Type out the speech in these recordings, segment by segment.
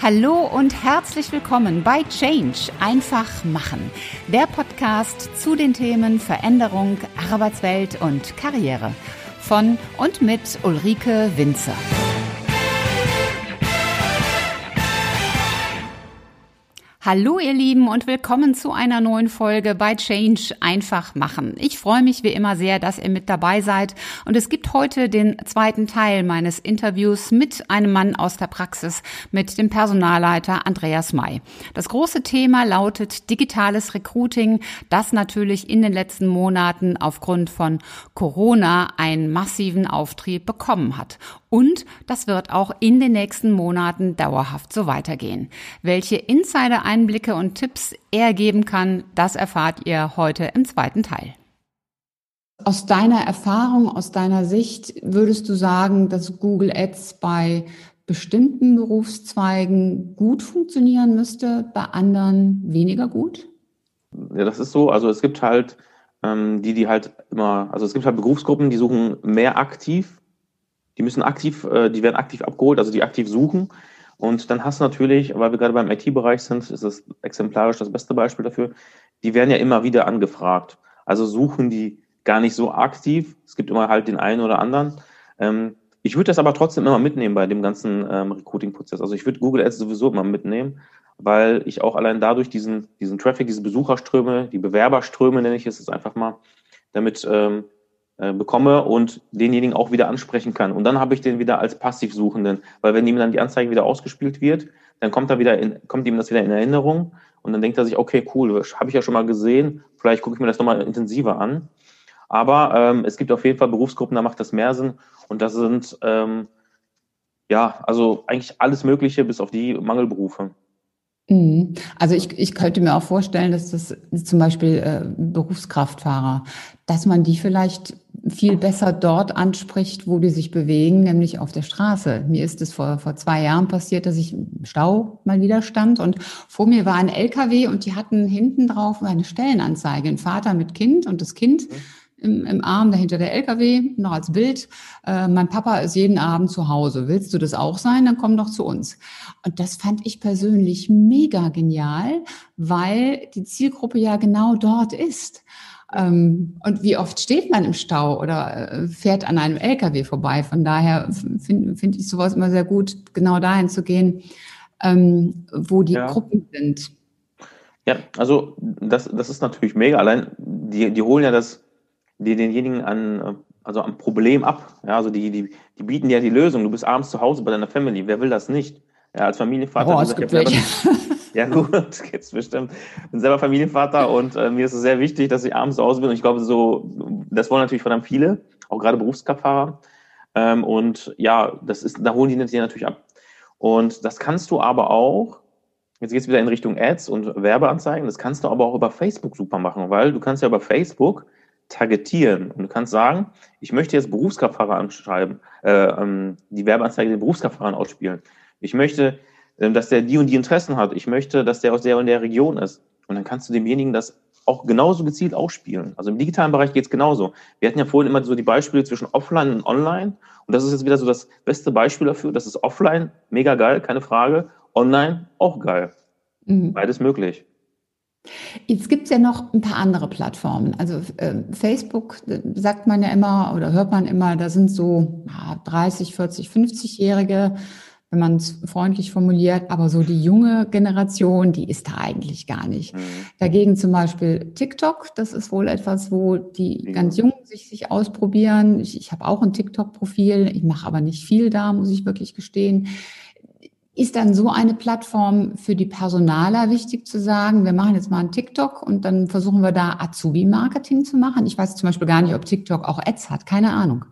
Hallo und herzlich willkommen bei Change einfach machen, der Podcast zu den Themen Veränderung, Arbeitswelt und Karriere von und mit Ulrike Winzer. Hallo ihr Lieben und willkommen zu einer neuen Folge bei Change einfach machen. Ich freue mich wie immer sehr, dass ihr mit dabei seid und es gibt heute den zweiten Teil meines Interviews mit einem Mann aus der Praxis, mit dem Personalleiter Andreas May. Das große Thema lautet digitales Recruiting, das natürlich in den letzten Monaten aufgrund von Corona einen massiven Auftrieb bekommen hat. Und das wird auch in den nächsten Monaten dauerhaft so weitergehen. Welche Insider-Einblicke und Tipps er geben kann, das erfahrt ihr heute im zweiten Teil. Aus deiner Erfahrung, aus deiner Sicht, würdest du sagen, dass Google Ads bei bestimmten Berufszweigen gut funktionieren müsste, bei anderen weniger gut? Ja, das ist so. Also es gibt halt ähm, die, die halt immer, also es gibt halt Berufsgruppen, die suchen mehr aktiv die müssen aktiv, äh, die werden aktiv abgeholt, also die aktiv suchen. Und dann hast du natürlich, weil wir gerade beim IT-Bereich sind, ist das exemplarisch das beste Beispiel dafür, die werden ja immer wieder angefragt. Also suchen die gar nicht so aktiv. Es gibt immer halt den einen oder anderen. Ähm, ich würde das aber trotzdem immer mitnehmen bei dem ganzen ähm, Recruiting-Prozess. Also ich würde Google Ads sowieso immer mitnehmen, weil ich auch allein dadurch diesen, diesen Traffic, diese Besucherströme, die Bewerberströme nenne ich es jetzt einfach mal, damit ähm, äh, bekomme und denjenigen auch wieder ansprechen kann. Und dann habe ich den wieder als Passivsuchenden, weil wenn ihm dann die Anzeige wieder ausgespielt wird, dann kommt er wieder in, kommt ihm das wieder in Erinnerung und dann denkt er sich, okay, cool, habe ich ja schon mal gesehen, vielleicht gucke ich mir das nochmal intensiver an. Aber ähm, es gibt auf jeden Fall Berufsgruppen, da macht das mehr Sinn und das sind ähm, ja, also eigentlich alles Mögliche bis auf die Mangelberufe. Mhm. Also ich, ich könnte mir auch vorstellen, dass das zum Beispiel äh, Berufskraftfahrer, dass man die vielleicht viel besser dort anspricht, wo die sich bewegen, nämlich auf der Straße. Mir ist es vor, vor zwei Jahren passiert, dass ich im Stau mal wieder stand und vor mir war ein LKW und die hatten hinten drauf eine Stellenanzeige, ein Vater mit Kind und das Kind mhm im, im Arm dahinter der LKW, noch als Bild. Äh, mein Papa ist jeden Abend zu Hause. Willst du das auch sein? Dann komm doch zu uns. Und das fand ich persönlich mega genial, weil die Zielgruppe ja genau dort ist. Ähm, und wie oft steht man im Stau oder äh, fährt an einem LKW vorbei? Von daher finde find ich sowas immer sehr gut, genau dahin zu gehen, ähm, wo die ja. Gruppen sind. Ja, also das, das ist natürlich mega. Allein die, die holen ja das die denjenigen an, also am Problem ab. Ja, also die, die, die bieten dir die Lösung. Du bist abends zu Hause bei deiner Family. Wer will das nicht? Ja, als Familienvater. Oh, es gibt selber, ja, gut, gibt's bestimmt. Ich bin selber Familienvater und äh, mir ist es sehr wichtig, dass ich abends zu Hause bin. Und ich glaube, so, das wollen natürlich verdammt viele, auch gerade Berufskraftfahrer. Ähm, und ja, das ist, da holen die dir natürlich ab. Und das kannst du aber auch, jetzt geht's wieder in Richtung Ads und Werbeanzeigen, das kannst du aber auch über Facebook super machen, weil du kannst ja über Facebook targetieren. Und du kannst sagen, ich möchte jetzt Berufskraftfahrer anschreiben, äh, ähm, die Werbeanzeige den Berufskraftfahrern ausspielen. Ich möchte, äh, dass der die und die Interessen hat. Ich möchte, dass der aus der und der Region ist. Und dann kannst du demjenigen das auch genauso gezielt ausspielen. Also im digitalen Bereich geht es genauso. Wir hatten ja vorhin immer so die Beispiele zwischen Offline und Online. Und das ist jetzt wieder so das beste Beispiel dafür. Das ist Offline mega geil, keine Frage. Online auch geil. Mhm. Beides möglich. Jetzt gibt es ja noch ein paar andere Plattformen. Also äh, Facebook äh, sagt man ja immer oder hört man immer, da sind so ja, 30, 40, 50-Jährige, wenn man es freundlich formuliert, aber so die junge Generation, die ist da eigentlich gar nicht. Mhm. Dagegen zum Beispiel TikTok, das ist wohl etwas, wo die ja. ganz Jungen sich, sich ausprobieren. Ich, ich habe auch ein TikTok-Profil, ich mache aber nicht viel da, muss ich wirklich gestehen. Ist dann so eine Plattform für die Personaler wichtig zu sagen, wir machen jetzt mal einen TikTok und dann versuchen wir da Azubi-Marketing zu machen? Ich weiß zum Beispiel gar nicht, ob TikTok auch Ads hat, keine Ahnung.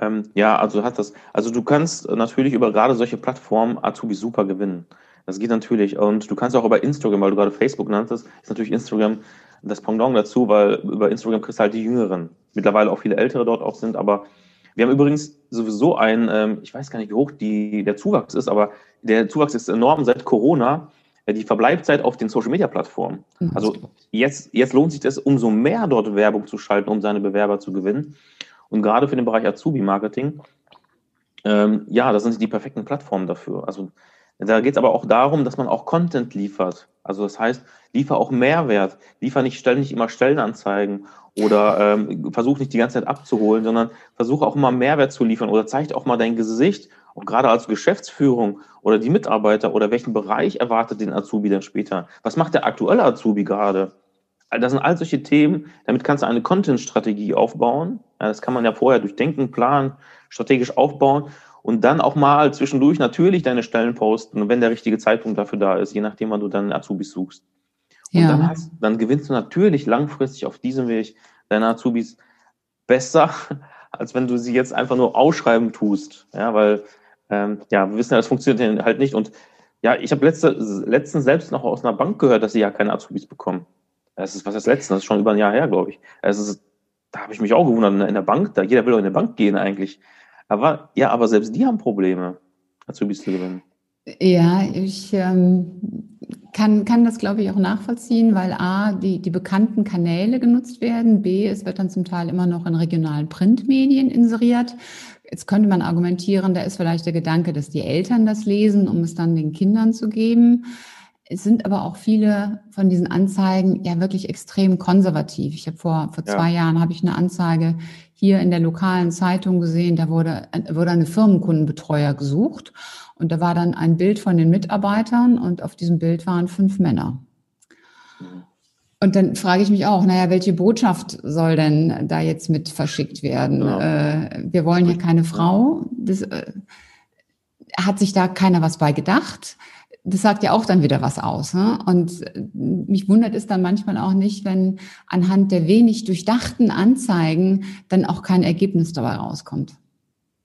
Ähm, ja, also hat das. Also du kannst natürlich über gerade solche Plattformen Azubi super gewinnen. Das geht natürlich. Und du kannst auch über Instagram, weil du gerade Facebook nanntest, ist natürlich Instagram das Pendant dazu, weil über Instagram kriegst du halt die Jüngeren. Mittlerweile auch viele Ältere dort auch sind, aber wir haben übrigens sowieso ein, ähm, ich weiß gar nicht, wie hoch die, der Zuwachs ist, aber der Zuwachs ist enorm seit Corona. Äh, die Verbleibzeit auf den Social Media Plattformen. Mhm. Also jetzt, jetzt lohnt sich das umso mehr dort Werbung zu schalten, um seine Bewerber zu gewinnen. Und gerade für den Bereich Azubi-Marketing, ähm, ja, das sind die perfekten Plattformen dafür. Also Da geht es aber auch darum, dass man auch Content liefert. Also das heißt, liefer auch Mehrwert, liefer nicht ständig immer Stellenanzeigen oder ähm, versuch nicht die ganze Zeit abzuholen, sondern versuche auch mal Mehrwert zu liefern oder zeig auch mal dein Gesicht, auch gerade als Geschäftsführung oder die Mitarbeiter oder welchen Bereich erwartet den Azubi dann später? Was macht der aktuelle Azubi gerade? Das sind all solche Themen, damit kannst du eine Content-Strategie aufbauen. Das kann man ja vorher durchdenken, planen, strategisch aufbauen und dann auch mal zwischendurch natürlich deine Stellen posten, wenn der richtige Zeitpunkt dafür da ist, je nachdem, wann du dann Azubis suchst. Und ja. dann, hast, dann gewinnst du natürlich langfristig auf diesem Weg deine Azubis besser, als wenn du sie jetzt einfach nur ausschreiben tust. Ja, weil ähm, ja, wir wissen ja, das funktioniert halt nicht. Und ja, ich habe letzte, letztens selbst noch aus einer Bank gehört, dass sie ja keine Azubis bekommen. Das ist was das letzte, das ist schon über ein Jahr her, glaube ich. Es ist, da habe ich mich auch gewundert, in der Bank, da jeder will doch in eine Bank gehen eigentlich. Aber ja, aber selbst die haben Probleme, Azubis zu gewinnen. Ja, ich ähm, kann, kann das, glaube ich, auch nachvollziehen, weil A, die, die bekannten Kanäle genutzt werden, B, es wird dann zum Teil immer noch in regionalen Printmedien inseriert. Jetzt könnte man argumentieren, da ist vielleicht der Gedanke, dass die Eltern das lesen, um es dann den Kindern zu geben. Es sind aber auch viele von diesen Anzeigen ja wirklich extrem konservativ. Ich habe vor, vor ja. zwei Jahren habe ich eine Anzeige hier in der lokalen Zeitung gesehen, da wurde, wurde eine Firmenkundenbetreuer gesucht und da war dann ein Bild von den Mitarbeitern und auf diesem Bild waren fünf Männer. Und dann frage ich mich auch, naja, welche Botschaft soll denn da jetzt mit verschickt werden? Ja. Äh, wir wollen hier keine Frau. Das, äh, hat sich da keiner was bei gedacht? Das sagt ja auch dann wieder was aus. Ne? Und äh, mich wundert es dann manchmal auch nicht, wenn anhand der wenig durchdachten Anzeigen dann auch kein Ergebnis dabei rauskommt.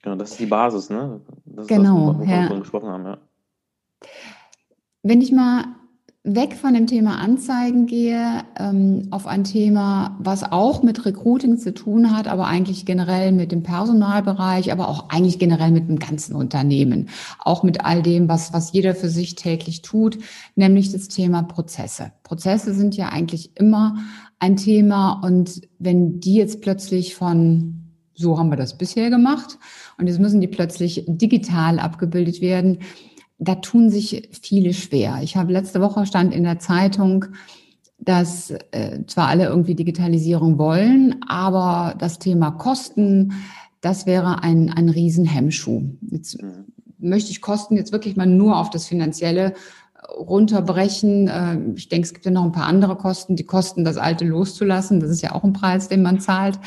Genau, das ist die Basis, ne? Das genau, das, ja. haben, ja. Wenn ich mal weg von dem Thema Anzeigen gehe, ähm, auf ein Thema, was auch mit Recruiting zu tun hat, aber eigentlich generell mit dem Personalbereich, aber auch eigentlich generell mit dem ganzen Unternehmen, auch mit all dem, was, was jeder für sich täglich tut, nämlich das Thema Prozesse. Prozesse sind ja eigentlich immer ein Thema und wenn die jetzt plötzlich von so haben wir das bisher gemacht und jetzt müssen die plötzlich digital abgebildet werden, da tun sich viele schwer. Ich habe letzte Woche stand in der Zeitung, dass äh, zwar alle irgendwie Digitalisierung wollen, aber das Thema Kosten, das wäre ein, ein Riesenhemmschuh. Jetzt mhm. möchte ich Kosten jetzt wirklich mal nur auf das Finanzielle runterbrechen. Äh, ich denke, es gibt ja noch ein paar andere Kosten, die Kosten, das Alte loszulassen. Das ist ja auch ein Preis, den man zahlt.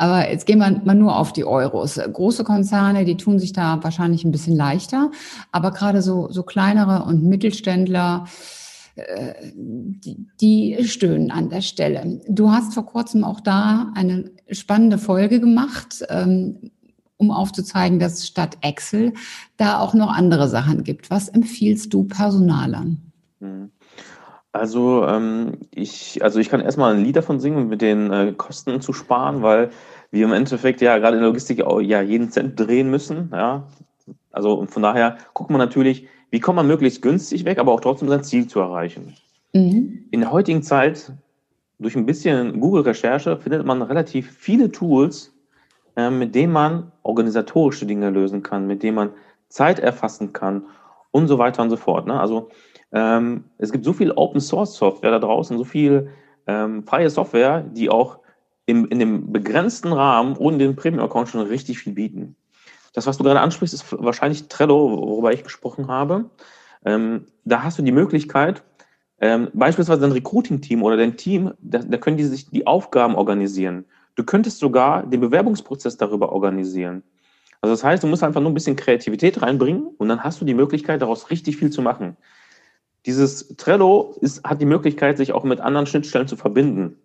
Aber jetzt gehen wir mal nur auf die Euros. Große Konzerne, die tun sich da wahrscheinlich ein bisschen leichter. Aber gerade so, so kleinere und Mittelständler, äh, die, stöhnen an der Stelle. Du hast vor kurzem auch da eine spannende Folge gemacht, ähm, um aufzuzeigen, dass statt Excel da auch noch andere Sachen gibt. Was empfiehlst du Personalern? Mhm. Also, ähm, ich, also ich kann erstmal ein Lied davon singen, mit den äh, Kosten zu sparen, weil wir im Endeffekt ja gerade in der Logistik auch, ja jeden Cent drehen müssen. Ja. Also und von daher guckt man natürlich, wie kommt man möglichst günstig weg, aber auch trotzdem sein Ziel zu erreichen. Mhm. In der heutigen Zeit, durch ein bisschen Google-Recherche, findet man relativ viele Tools, äh, mit denen man organisatorische Dinge lösen kann, mit denen man Zeit erfassen kann und so weiter und so fort. Ne? Also ähm, es gibt so viel Open Source Software da draußen, so viel ähm, freie Software, die auch im, in dem begrenzten Rahmen ohne den Premium-Account schon richtig viel bieten. Das, was du gerade ansprichst, ist wahrscheinlich Trello, worüber ich gesprochen habe. Ähm, da hast du die Möglichkeit, ähm, beispielsweise dein Recruiting-Team oder dein Team, da, da können die sich die Aufgaben organisieren. Du könntest sogar den Bewerbungsprozess darüber organisieren. Also das heißt, du musst einfach nur ein bisschen Kreativität reinbringen und dann hast du die Möglichkeit, daraus richtig viel zu machen. Dieses Trello ist, hat die Möglichkeit, sich auch mit anderen Schnittstellen zu verbinden.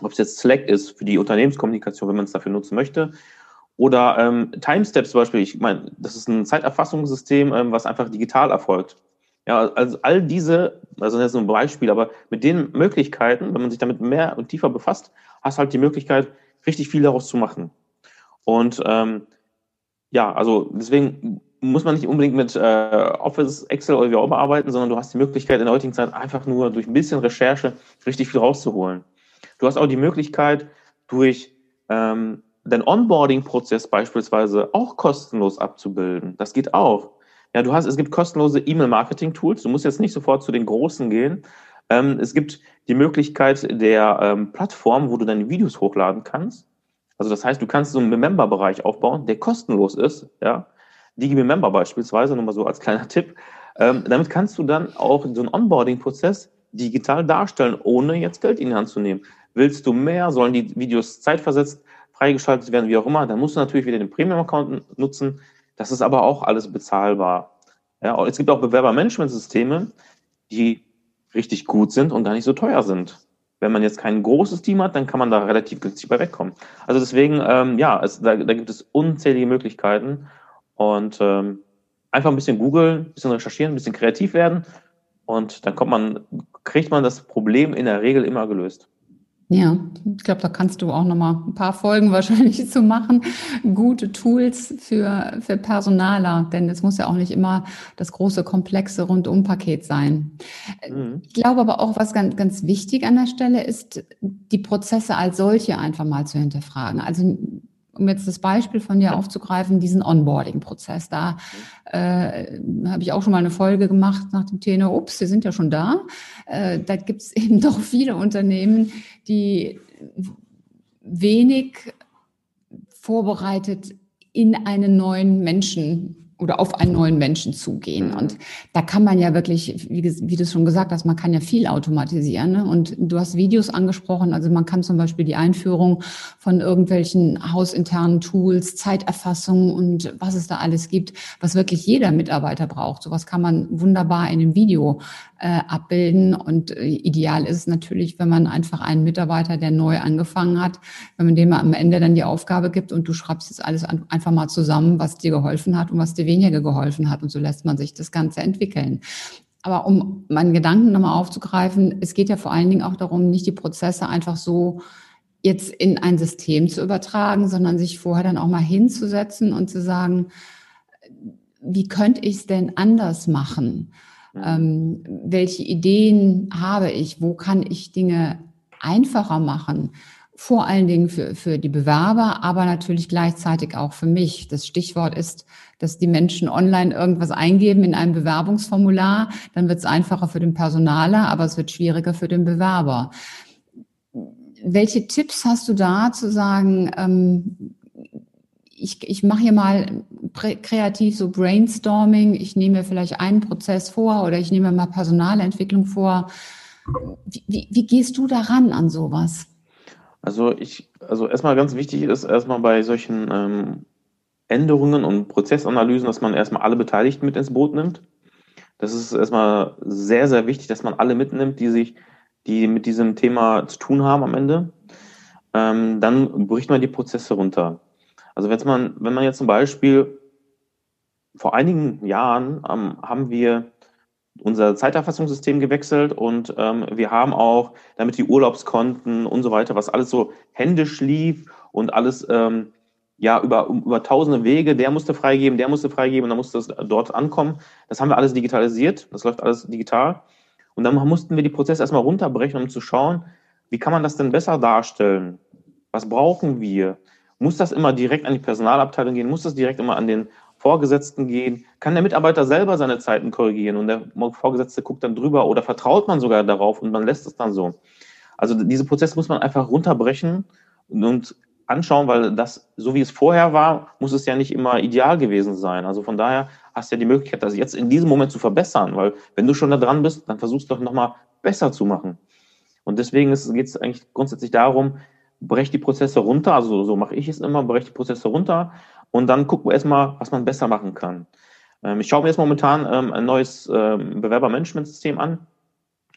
Ob es jetzt Slack ist für die Unternehmenskommunikation, wenn man es dafür nutzen möchte, oder ähm, Timesteps zum Beispiel. Ich meine, das ist ein Zeiterfassungssystem, ähm, was einfach digital erfolgt. Ja, also all diese, also das ist ein Beispiel, aber mit den Möglichkeiten, wenn man sich damit mehr und tiefer befasst, hast du halt die Möglichkeit, richtig viel daraus zu machen. Und ähm, ja, also deswegen muss man nicht unbedingt mit äh, Office, Excel oder wie auch immer arbeiten, sondern du hast die Möglichkeit in der heutigen Zeit einfach nur durch ein bisschen Recherche richtig viel rauszuholen. Du hast auch die Möglichkeit, durch ähm, deinen Onboarding-Prozess beispielsweise auch kostenlos abzubilden. Das geht auch. Ja, du hast, es gibt kostenlose E-Mail-Marketing-Tools. Du musst jetzt nicht sofort zu den großen gehen. Ähm, es gibt die Möglichkeit der ähm, Plattform, wo du deine Videos hochladen kannst. Also das heißt, du kannst so einen Member-Bereich aufbauen, der kostenlos ist, ja. DigiMember beispielsweise, nur mal so als kleiner Tipp. Ähm, damit kannst du dann auch so einen Onboarding-Prozess digital darstellen, ohne jetzt Geld in die Hand zu nehmen. Willst du mehr? Sollen die Videos zeitversetzt freigeschaltet werden, wie auch immer? Dann musst du natürlich wieder den Premium-Account nutzen. Das ist aber auch alles bezahlbar. Ja, es gibt auch Bewerber-Management-Systeme, die richtig gut sind und gar nicht so teuer sind. Wenn man jetzt kein großes Team hat, dann kann man da relativ günstig bei wegkommen. Also deswegen, ähm, ja, es, da, da gibt es unzählige Möglichkeiten und ähm, einfach ein bisschen googeln, ein bisschen recherchieren, ein bisschen kreativ werden und dann kommt man, kriegt man das Problem in der Regel immer gelöst. Ja, ich glaube, da kannst du auch noch mal ein paar Folgen wahrscheinlich zu machen. Gute Tools für, für Personaler, denn es muss ja auch nicht immer das große, komplexe Rundum-Paket sein. Mhm. Ich glaube aber auch, was ganz, ganz wichtig an der Stelle ist, die Prozesse als solche einfach mal zu hinterfragen. Also um jetzt das Beispiel von dir aufzugreifen, diesen Onboarding-Prozess. Da äh, habe ich auch schon mal eine Folge gemacht nach dem Thema, ups, Sie sind ja schon da. Äh, da gibt es eben doch viele Unternehmen, die wenig vorbereitet in einen neuen Menschen oder auf einen neuen Menschen zugehen. Mhm. Und da kann man ja wirklich, wie, wie du schon gesagt hast, man kann ja viel automatisieren. Ne? Und du hast Videos angesprochen, also man kann zum Beispiel die Einführung von irgendwelchen hausinternen Tools, Zeiterfassung und was es da alles gibt, was wirklich jeder Mitarbeiter braucht. Sowas kann man wunderbar in einem Video äh, abbilden. Und äh, ideal ist es natürlich, wenn man einfach einen Mitarbeiter, der neu angefangen hat, wenn man dem am Ende dann die Aufgabe gibt und du schreibst jetzt alles an, einfach mal zusammen, was dir geholfen hat und was dir weniger geholfen hat. Und so lässt man sich das Ganze entwickeln. Aber um meinen Gedanken nochmal aufzugreifen, es geht ja vor allen Dingen auch darum, nicht die Prozesse einfach so jetzt in ein System zu übertragen, sondern sich vorher dann auch mal hinzusetzen und zu sagen, wie könnte ich es denn anders machen? Ähm, welche Ideen habe ich? Wo kann ich Dinge einfacher machen? Vor allen Dingen für, für die Bewerber, aber natürlich gleichzeitig auch für mich. Das Stichwort ist, dass die Menschen online irgendwas eingeben in einem Bewerbungsformular. Dann wird es einfacher für den Personaler, aber es wird schwieriger für den Bewerber. Welche Tipps hast du da zu sagen, ähm, ich, ich mache hier mal kreativ so Brainstorming, ich nehme mir vielleicht einen Prozess vor oder ich nehme mal Personalentwicklung vor. Wie, wie, wie gehst du daran an sowas? Also ich, also erstmal ganz wichtig ist erstmal bei solchen ähm, Änderungen und Prozessanalysen, dass man erstmal alle Beteiligten mit ins Boot nimmt. Das ist erstmal sehr, sehr wichtig, dass man alle mitnimmt, die sich, die mit diesem Thema zu tun haben am Ende. Ähm, dann bricht man die Prozesse runter. Also wenn man, wenn man jetzt zum Beispiel vor einigen Jahren ähm, haben wir unser Zeiterfassungssystem gewechselt und ähm, wir haben auch, damit die Urlaubskonten und so weiter, was alles so händisch lief und alles ähm, ja über, über tausende Wege, der musste freigeben, der musste freigeben und dann musste es dort ankommen. Das haben wir alles digitalisiert, das läuft alles digital. Und dann mussten wir die Prozesse erstmal runterbrechen, um zu schauen, wie kann man das denn besser darstellen? Was brauchen wir? Muss das immer direkt an die Personalabteilung gehen? Muss das direkt immer an den Vorgesetzten gehen? Kann der Mitarbeiter selber seine Zeiten korrigieren und der Vorgesetzte guckt dann drüber oder vertraut man sogar darauf und man lässt es dann so? Also diese Prozesse muss man einfach runterbrechen und anschauen, weil das, so wie es vorher war, muss es ja nicht immer ideal gewesen sein. Also von daher hast du ja die Möglichkeit, das jetzt in diesem Moment zu verbessern, weil wenn du schon da dran bist, dann versuchst du doch nochmal besser zu machen. Und deswegen geht es eigentlich grundsätzlich darum, breche die Prozesse runter, also so mache ich es immer, breche die Prozesse runter und dann gucken wir erstmal, was man besser machen kann. Ähm, ich schaue mir jetzt momentan ähm, ein neues ähm, Bewerbermanagementsystem an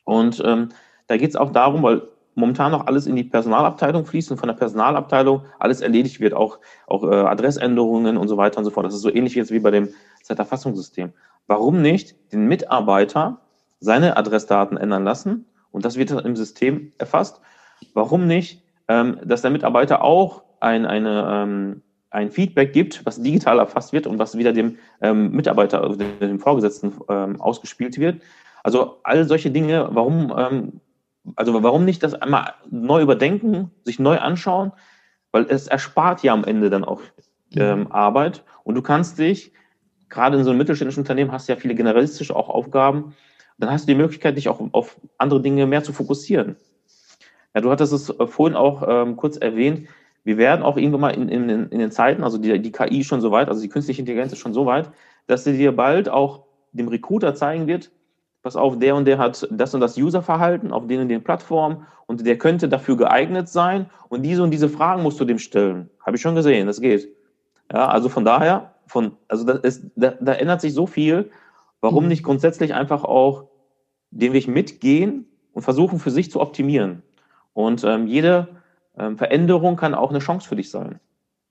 und ähm, da geht es auch darum, weil momentan noch alles in die Personalabteilung fließt und von der Personalabteilung alles erledigt wird, auch, auch äh, Adressänderungen und so weiter und so fort. Das ist so ähnlich jetzt wie bei dem Zeiterfassungssystem. Warum nicht den Mitarbeiter seine Adressdaten ändern lassen und das wird dann im System erfasst? Warum nicht ähm, dass der Mitarbeiter auch ein, eine, ähm, ein Feedback gibt, was digital erfasst wird und was wieder dem ähm, Mitarbeiter, also dem Vorgesetzten ähm, ausgespielt wird. Also all solche Dinge, warum, ähm, also warum nicht das einmal neu überdenken, sich neu anschauen, weil es erspart ja am Ende dann auch ähm, Arbeit und du kannst dich gerade in so einem mittelständischen Unternehmen hast du ja viele generalistische auch Aufgaben. Dann hast du die Möglichkeit, dich auch auf andere Dinge mehr zu fokussieren. Ja, du hattest es äh, vorhin auch ähm, kurz erwähnt. Wir werden auch irgendwann mal in, in, in den Zeiten, also die, die KI schon so weit, also die künstliche Intelligenz ist schon so weit, dass sie dir bald auch dem Recruiter zeigen wird, pass auf, der und der hat das und das Userverhalten auf den und den Plattformen und der könnte dafür geeignet sein und diese und diese Fragen musst du dem stellen. Habe ich schon gesehen, das geht. Ja, also von daher, von, also das ist, da, da ändert sich so viel. Warum mhm. nicht grundsätzlich einfach auch den Weg mitgehen und versuchen für sich zu optimieren? Und ähm, jede ähm, Veränderung kann auch eine Chance für dich sein.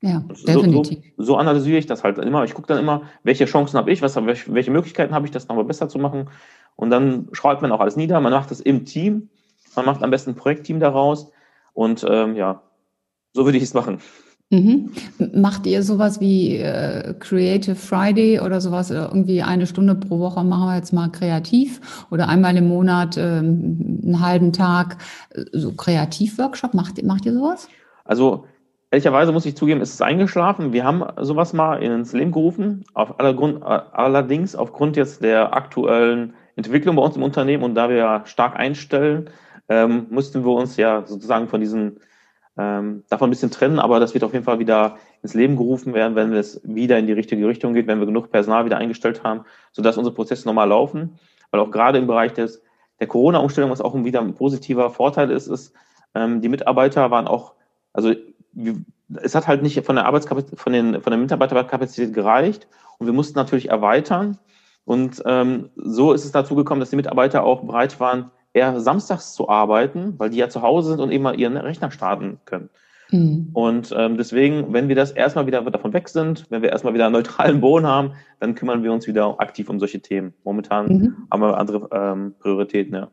Ja, definitiv. So, so, so analysiere ich das halt immer. Ich gucke dann immer, welche Chancen habe ich, was, welche, Möglichkeiten habe ich, das nochmal besser zu machen. Und dann schreibt man auch alles nieder. Man macht das im Team. Man macht am besten ein Projektteam daraus. Und ähm, ja, so würde ich es machen. Mhm. Macht ihr sowas wie äh, Creative Friday oder sowas? Irgendwie eine Stunde pro Woche machen wir jetzt mal kreativ oder einmal im Monat äh, einen halben Tag äh, so Kreativworkshop? Macht, macht ihr sowas? Also ehrlicherweise muss ich zugeben, ist es eingeschlafen. Wir haben sowas mal ins Leben gerufen. Auf aller Grund, allerdings aufgrund jetzt der aktuellen Entwicklung bei uns im Unternehmen und da wir ja stark einstellen, ähm, mussten wir uns ja sozusagen von diesen ähm, davon ein bisschen trennen, aber das wird auf jeden Fall wieder ins Leben gerufen werden, wenn es wieder in die richtige Richtung geht, wenn wir genug Personal wieder eingestellt haben, sodass unsere Prozesse normal laufen. Weil auch gerade im Bereich des, der Corona-Umstellung, was auch wieder ein positiver Vorteil ist, ist, ähm, die Mitarbeiter waren auch, also es hat halt nicht von der Arbeitskapazität, von, den, von der Mitarbeiterkapazität gereicht und wir mussten natürlich erweitern. Und ähm, so ist es dazu gekommen, dass die Mitarbeiter auch bereit waren, eher samstags zu arbeiten, weil die ja zu Hause sind und eben mal ihren Rechner starten können. Mhm. Und ähm, deswegen, wenn wir das erstmal wieder davon weg sind, wenn wir erstmal wieder einen neutralen Boden haben, dann kümmern wir uns wieder aktiv um solche Themen. Momentan mhm. haben wir andere ähm, Prioritäten, ja.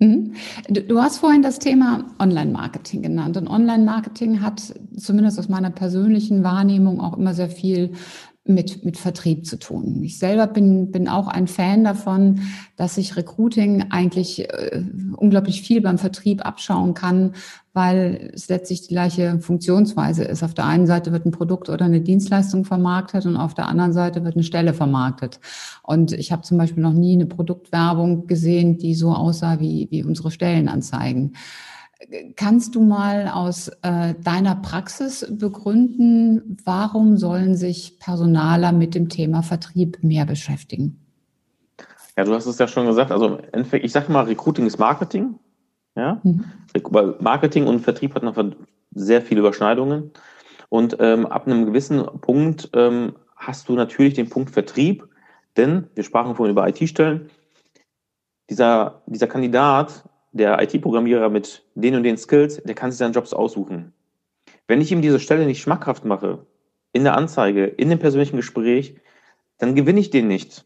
Mhm. Du, du, hast vorhin das Thema Online-Marketing genannt. Und Online-Marketing hat zumindest aus meiner persönlichen Wahrnehmung auch immer sehr viel mit, mit Vertrieb zu tun. Ich selber bin, bin auch ein Fan davon, dass ich Recruiting eigentlich äh, unglaublich viel beim Vertrieb abschauen kann, weil es letztlich die gleiche Funktionsweise ist. Auf der einen Seite wird ein Produkt oder eine Dienstleistung vermarktet und auf der anderen Seite wird eine Stelle vermarktet. Und ich habe zum Beispiel noch nie eine Produktwerbung gesehen, die so aussah wie, wie unsere Stellenanzeigen. Kannst du mal aus äh, deiner Praxis begründen, warum sollen sich Personaler mit dem Thema Vertrieb mehr beschäftigen? Ja, du hast es ja schon gesagt. Also ich sage mal, Recruiting ist Marketing. Ja? Mhm. Marketing und Vertrieb hat noch sehr viele Überschneidungen. Und ähm, ab einem gewissen Punkt ähm, hast du natürlich den Punkt Vertrieb, denn wir sprachen vorhin über IT-Stellen. Dieser, dieser Kandidat der IT-Programmierer mit den und den Skills, der kann sich seinen Jobs aussuchen. Wenn ich ihm diese Stelle nicht schmackhaft mache, in der Anzeige, in dem persönlichen Gespräch, dann gewinne ich den nicht.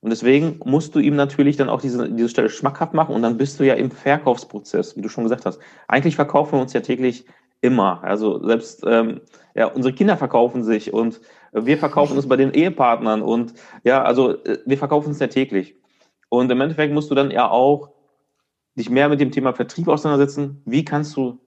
Und deswegen musst du ihm natürlich dann auch diese, diese Stelle schmackhaft machen und dann bist du ja im Verkaufsprozess, wie du schon gesagt hast. Eigentlich verkaufen wir uns ja täglich immer. Also selbst ähm, ja, unsere Kinder verkaufen sich und wir verkaufen uns bei den Ehepartnern und ja, also äh, wir verkaufen uns ja täglich. Und im Endeffekt musst du dann ja auch dich mehr mit dem Thema Vertrieb auseinandersetzen. Wie kannst du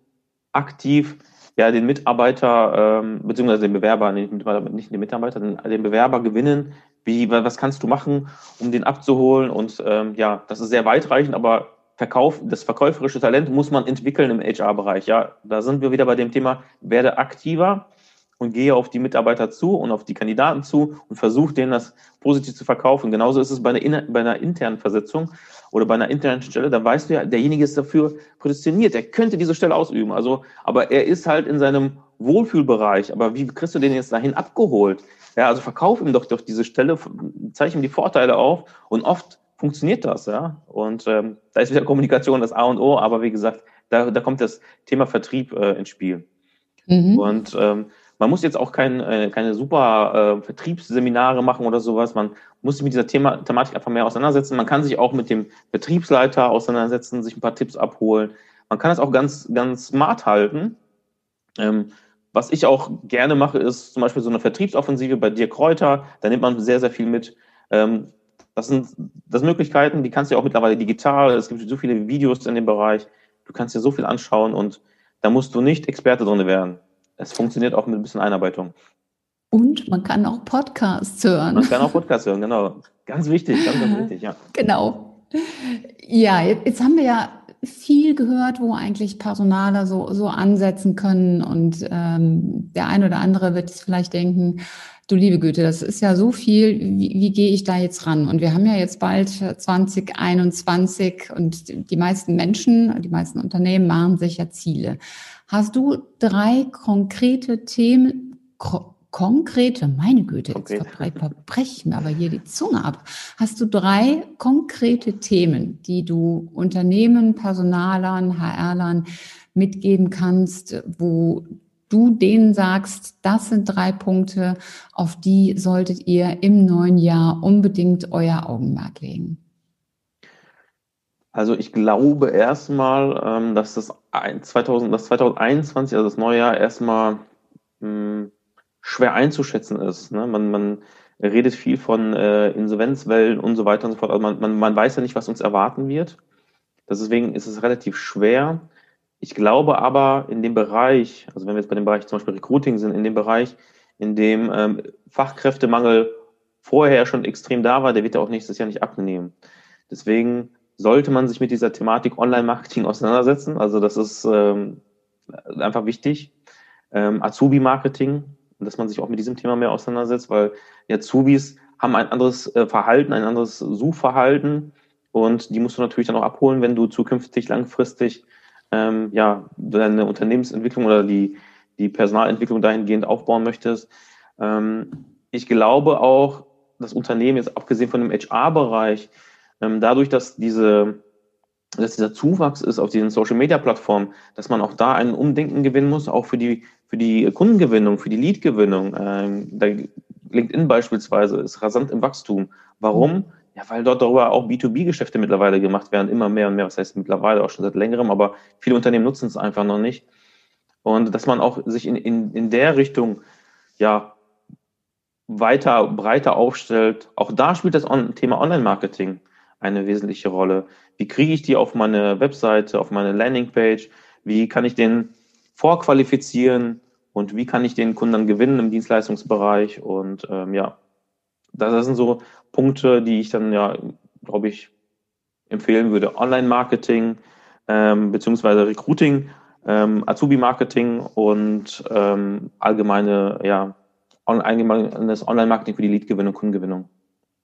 aktiv ja, den Mitarbeiter, ähm, beziehungsweise den Bewerber, nicht, den Mitarbeiter, den, den Bewerber gewinnen? Wie, was kannst du machen, um den abzuholen? Und ähm, ja, das ist sehr weitreichend, aber Verkauf, das verkäuferische Talent muss man entwickeln im HR-Bereich. Ja, da sind wir wieder bei dem Thema, werde aktiver und gehe auf die Mitarbeiter zu und auf die Kandidaten zu und versuche denen das positiv zu verkaufen. Genauso ist es bei einer, bei einer internen Versetzung oder bei einer internen Stelle, da weißt du ja, derjenige ist dafür prädestiniert, der könnte diese Stelle ausüben. Also, aber er ist halt in seinem Wohlfühlbereich. Aber wie kriegst du den jetzt dahin abgeholt? Ja, also verkauf ihm doch doch diese Stelle, zeig ihm die Vorteile auf und oft funktioniert das, ja. Und ähm, da ist wieder Kommunikation das A und O, aber wie gesagt, da, da kommt das Thema Vertrieb äh, ins Spiel. Mhm. Und ähm, man muss jetzt auch kein, äh, keine super äh, Vertriebsseminare machen oder sowas. Man muss sich mit dieser Thema, Thematik einfach mehr auseinandersetzen. Man kann sich auch mit dem Betriebsleiter auseinandersetzen, sich ein paar Tipps abholen. Man kann es auch ganz, ganz smart halten. Ähm, was ich auch gerne mache, ist zum Beispiel so eine Vertriebsoffensive bei dir Kräuter. Da nimmt man sehr, sehr viel mit. Ähm, das sind das sind Möglichkeiten, die kannst du auch mittlerweile digital. Es gibt so viele Videos in dem Bereich. Du kannst dir so viel anschauen und da musst du nicht Experte drin werden es funktioniert auch mit ein bisschen Einarbeitung. Und man kann auch Podcasts hören. Man kann auch Podcasts hören, genau. Ganz wichtig, ganz, ganz wichtig, ja. Genau. Ja, jetzt haben wir ja viel gehört, wo eigentlich Personaler so, so ansetzen können. Und ähm, der ein oder andere wird jetzt vielleicht denken, du liebe Güte, das ist ja so viel, wie, wie gehe ich da jetzt ran? Und wir haben ja jetzt bald 2021 und die meisten Menschen, die meisten Unternehmen machen sich ja Ziele. Hast du drei konkrete Themen, konkrete, meine Güte, jetzt verbreche mir aber hier die Zunge ab. Hast du drei konkrete Themen, die du Unternehmen, Personalern, HRlern mitgeben kannst, wo du denen sagst, das sind drei Punkte, auf die solltet ihr im neuen Jahr unbedingt euer Augenmerk legen? Also ich glaube erstmal, ähm, dass das 2000, das 2021, also das neue Jahr erstmal hm, schwer einzuschätzen ist. Ne? Man, man redet viel von äh, Insolvenzwellen und so weiter und so fort. Also man, man, man weiß ja nicht, was uns erwarten wird. Deswegen ist es relativ schwer. Ich glaube aber in dem Bereich, also wenn wir jetzt bei dem Bereich zum Beispiel Recruiting sind, in dem Bereich, in dem ähm, Fachkräftemangel vorher schon extrem da war, der wird ja auch nächstes Jahr nicht abnehmen. Deswegen sollte man sich mit dieser Thematik Online-Marketing auseinandersetzen. Also das ist ähm, einfach wichtig. Ähm, Azubi-Marketing dass man sich auch mit diesem Thema mehr auseinandersetzt, weil die Azubis haben ein anderes äh, Verhalten, ein anderes Suchverhalten und die musst du natürlich dann auch abholen, wenn du zukünftig langfristig ähm, ja deine Unternehmensentwicklung oder die die Personalentwicklung dahingehend aufbauen möchtest. Ähm, ich glaube auch, das Unternehmen jetzt abgesehen von dem HR-Bereich, ähm, dadurch, dass diese dass dieser Zuwachs ist auf diesen Social Media Plattformen, dass man auch da ein Umdenken gewinnen muss, auch für die, für die Kundengewinnung, für die Leadgewinnung. Ähm, da LinkedIn beispielsweise ist rasant im Wachstum. Warum? Ja, weil dort darüber auch B2B-Geschäfte mittlerweile gemacht werden, immer mehr und mehr. Was heißt mittlerweile auch schon seit längerem, aber viele Unternehmen nutzen es einfach noch nicht. Und dass man auch sich in, in, in der Richtung, ja, weiter, breiter aufstellt. Auch da spielt das Thema Online-Marketing eine wesentliche Rolle. Wie kriege ich die auf meine Webseite, auf meine Landingpage? Wie kann ich den vorqualifizieren und wie kann ich den Kunden dann gewinnen im Dienstleistungsbereich? Und ähm, ja, das sind so Punkte, die ich dann ja, glaube ich, empfehlen würde. Online-Marketing ähm, beziehungsweise Recruiting, ähm, Azubi-Marketing und ähm, allgemeine, ja, allgemeines Online-Marketing für die Leadgewinnung und Kundengewinnung.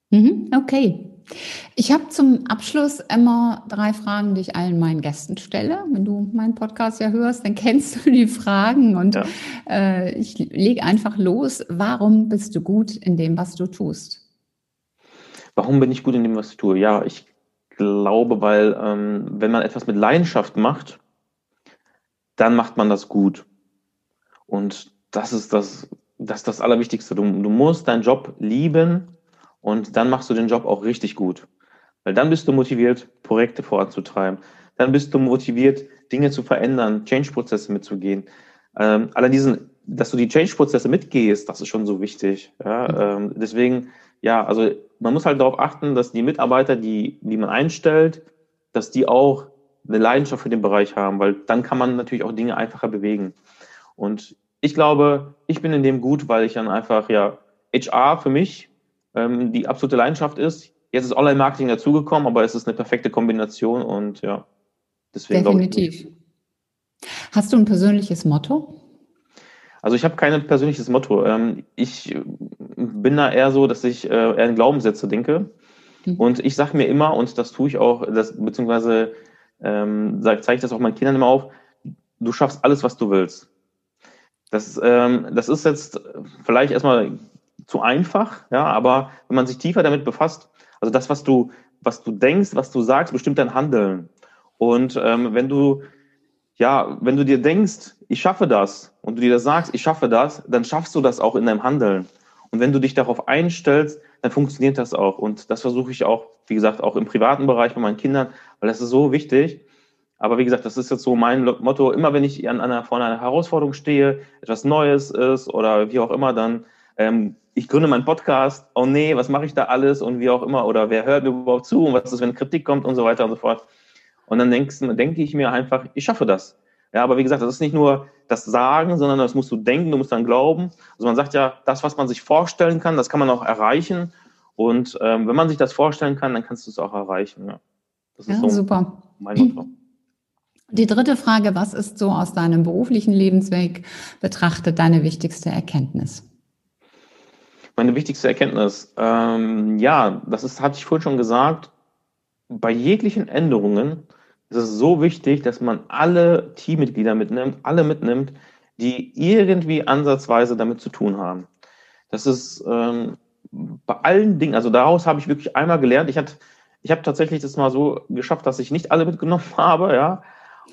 Mhm, okay, ich habe zum Abschluss immer drei Fragen, die ich allen meinen Gästen stelle. Wenn du meinen Podcast ja hörst, dann kennst du die Fragen und ja. äh, ich lege einfach los. Warum bist du gut in dem, was du tust? Warum bin ich gut in dem, was ich tue? Ja, ich glaube, weil ähm, wenn man etwas mit Leidenschaft macht, dann macht man das gut. Und das ist das, das, ist das Allerwichtigste. Du, du musst deinen Job lieben und dann machst du den Job auch richtig gut. Weil dann bist du motiviert, Projekte voranzutreiben. Dann bist du motiviert, Dinge zu verändern, Change-Prozesse mitzugehen. Ähm, allein diesen, dass du die Change-Prozesse mitgehst, das ist schon so wichtig. Ja? Ähm, deswegen, ja, also man muss halt darauf achten, dass die Mitarbeiter, die, die man einstellt, dass die auch eine Leidenschaft für den Bereich haben, weil dann kann man natürlich auch Dinge einfacher bewegen. Und ich glaube, ich bin in dem gut, weil ich dann einfach, ja, HR für mich ähm, die absolute Leidenschaft ist. Jetzt ist Online-Marketing dazugekommen, aber es ist eine perfekte Kombination und ja, deswegen. Definitiv. Hast du ein persönliches Motto? Also ich habe kein persönliches Motto. Ähm, ich bin da eher so, dass ich äh, eher in Glaubenssätze denke. Mhm. Und ich sage mir immer, und das tue ich auch, das, beziehungsweise ähm, zeige ich das auch meinen Kindern immer auf, du schaffst alles, was du willst. Das, ähm, das ist jetzt vielleicht erstmal zu einfach, ja, aber wenn man sich tiefer damit befasst, also das, was du, was du denkst, was du sagst, bestimmt dein Handeln. Und ähm, wenn du, ja, wenn du dir denkst, ich schaffe das und du dir das sagst, ich schaffe das, dann schaffst du das auch in deinem Handeln. Und wenn du dich darauf einstellst, dann funktioniert das auch. Und das versuche ich auch, wie gesagt, auch im privaten Bereich bei meinen Kindern, weil das ist so wichtig. Aber wie gesagt, das ist jetzt so mein Motto. Immer wenn ich an einer, vor einer Herausforderung stehe, etwas Neues ist oder wie auch immer, dann ähm, ich gründe meinen Podcast, oh nee, was mache ich da alles und wie auch immer, oder wer hört mir überhaupt zu und was ist, wenn Kritik kommt und so weiter und so fort. Und dann denkst, denke ich mir einfach, ich schaffe das. Ja, aber wie gesagt, das ist nicht nur das sagen, sondern das musst du denken, du musst dann glauben. Also man sagt ja, das, was man sich vorstellen kann, das kann man auch erreichen. Und ähm, wenn man sich das vorstellen kann, dann kannst du es auch erreichen. Ja, das ist ja, so super. mein Motto. Die dritte Frage, was ist so aus deinem beruflichen Lebensweg betrachtet deine wichtigste Erkenntnis? Meine wichtigste Erkenntnis, ähm, ja, das ist, hatte ich vorhin schon gesagt, bei jeglichen Änderungen ist es so wichtig, dass man alle Teammitglieder mitnimmt, alle mitnimmt, die irgendwie ansatzweise damit zu tun haben. Das ist ähm, bei allen Dingen, also daraus habe ich wirklich einmal gelernt. Ich hatte, ich habe tatsächlich das mal so geschafft, dass ich nicht alle mitgenommen habe, ja.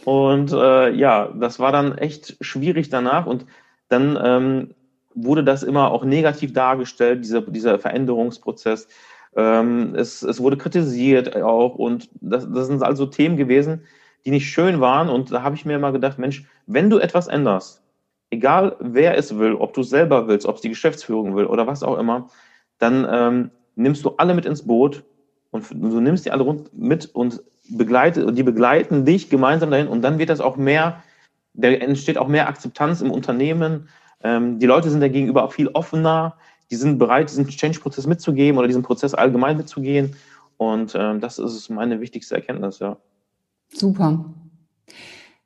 Und äh, ja, das war dann echt schwierig danach. Und dann ähm, wurde das immer auch negativ dargestellt, dieser, dieser Veränderungsprozess. Ähm, es, es wurde kritisiert auch und das, das sind also Themen gewesen, die nicht schön waren. Und da habe ich mir immer gedacht, Mensch, wenn du etwas änderst, egal wer es will, ob du es selber willst, ob es die Geschäftsführung will oder was auch immer, dann ähm, nimmst du alle mit ins Boot und du nimmst die alle mit und begleite, die begleiten dich gemeinsam dahin und dann wird das auch mehr, da entsteht auch mehr Akzeptanz im Unternehmen. Ähm, die Leute sind dagegenüber auch viel offener die sind bereit, diesen Change-Prozess mitzugeben oder diesen Prozess allgemein mitzugehen. Und ähm, das ist meine wichtigste Erkenntnis, ja. Super.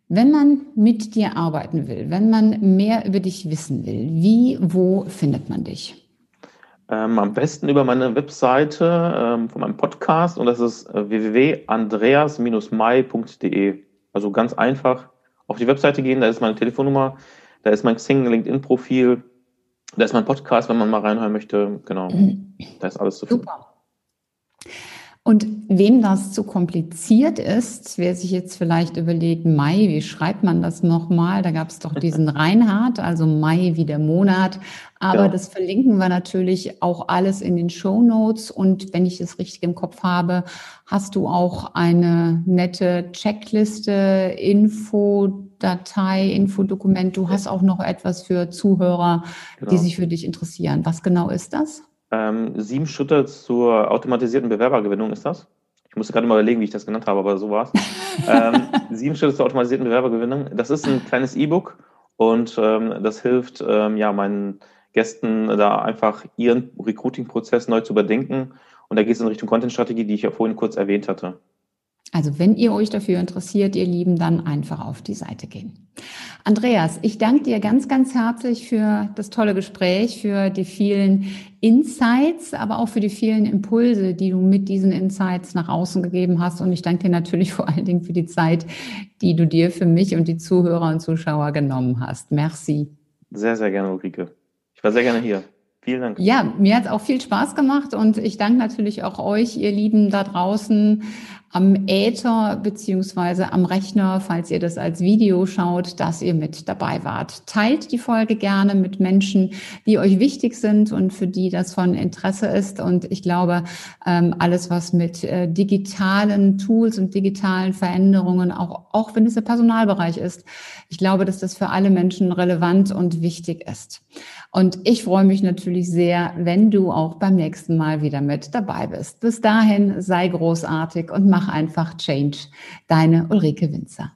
Wenn man mit dir arbeiten will, wenn man mehr über dich wissen will, wie, wo findet man dich? Ähm, am besten über meine Webseite ähm, von meinem Podcast und das ist äh, www.andreas-mai.de. Also ganz einfach auf die Webseite gehen, da ist meine Telefonnummer, da ist mein Xing, LinkedIn-Profil, da ist mein Podcast, wenn man mal reinhören möchte. Genau. Mhm. Da ist alles zu finden. Super. Und wem das zu kompliziert ist, wer sich jetzt vielleicht überlegt, Mai, wie schreibt man das nochmal? Da gab es doch diesen Reinhard, also Mai wie der Monat. Aber ja. das verlinken wir natürlich auch alles in den Show Notes. Und wenn ich es richtig im Kopf habe, hast du auch eine nette Checkliste, Infodatei, Infodokument. Du hast auch noch etwas für Zuhörer, genau. die sich für dich interessieren. Was genau ist das? Ähm, sieben Schritte zur automatisierten Bewerbergewinnung ist das. Ich musste gerade mal überlegen, wie ich das genannt habe, aber so war es. ähm, sieben Schritte zur automatisierten Bewerbergewinnung. Das ist ein kleines E-Book und ähm, das hilft ähm, ja meinen Gästen da einfach ihren Recruiting-Prozess neu zu überdenken. Und da geht es in Richtung Content-Strategie, die ich ja vorhin kurz erwähnt hatte. Also wenn ihr euch dafür interessiert, ihr Lieben, dann einfach auf die Seite gehen. Andreas, ich danke dir ganz, ganz herzlich für das tolle Gespräch, für die vielen Insights, aber auch für die vielen Impulse, die du mit diesen Insights nach außen gegeben hast. Und ich danke dir natürlich vor allen Dingen für die Zeit, die du dir für mich und die Zuhörer und Zuschauer genommen hast. Merci. Sehr, sehr gerne, Ulrike. Ich war sehr gerne hier. Vielen Dank. Ja, mir hat es auch viel Spaß gemacht und ich danke natürlich auch euch, ihr Lieben da draußen am Äther beziehungsweise am Rechner, falls ihr das als Video schaut, dass ihr mit dabei wart. Teilt die Folge gerne mit Menschen, die euch wichtig sind und für die das von Interesse ist. Und ich glaube, ähm, alles, was mit äh, digitalen Tools und digitalen Veränderungen, auch, auch wenn es der Personalbereich ist, ich glaube, dass das für alle Menschen relevant und wichtig ist. Und ich freue mich natürlich sehr, wenn du auch beim nächsten Mal wieder mit dabei bist. Bis dahin sei großartig und mach einfach Change. Deine Ulrike Winzer.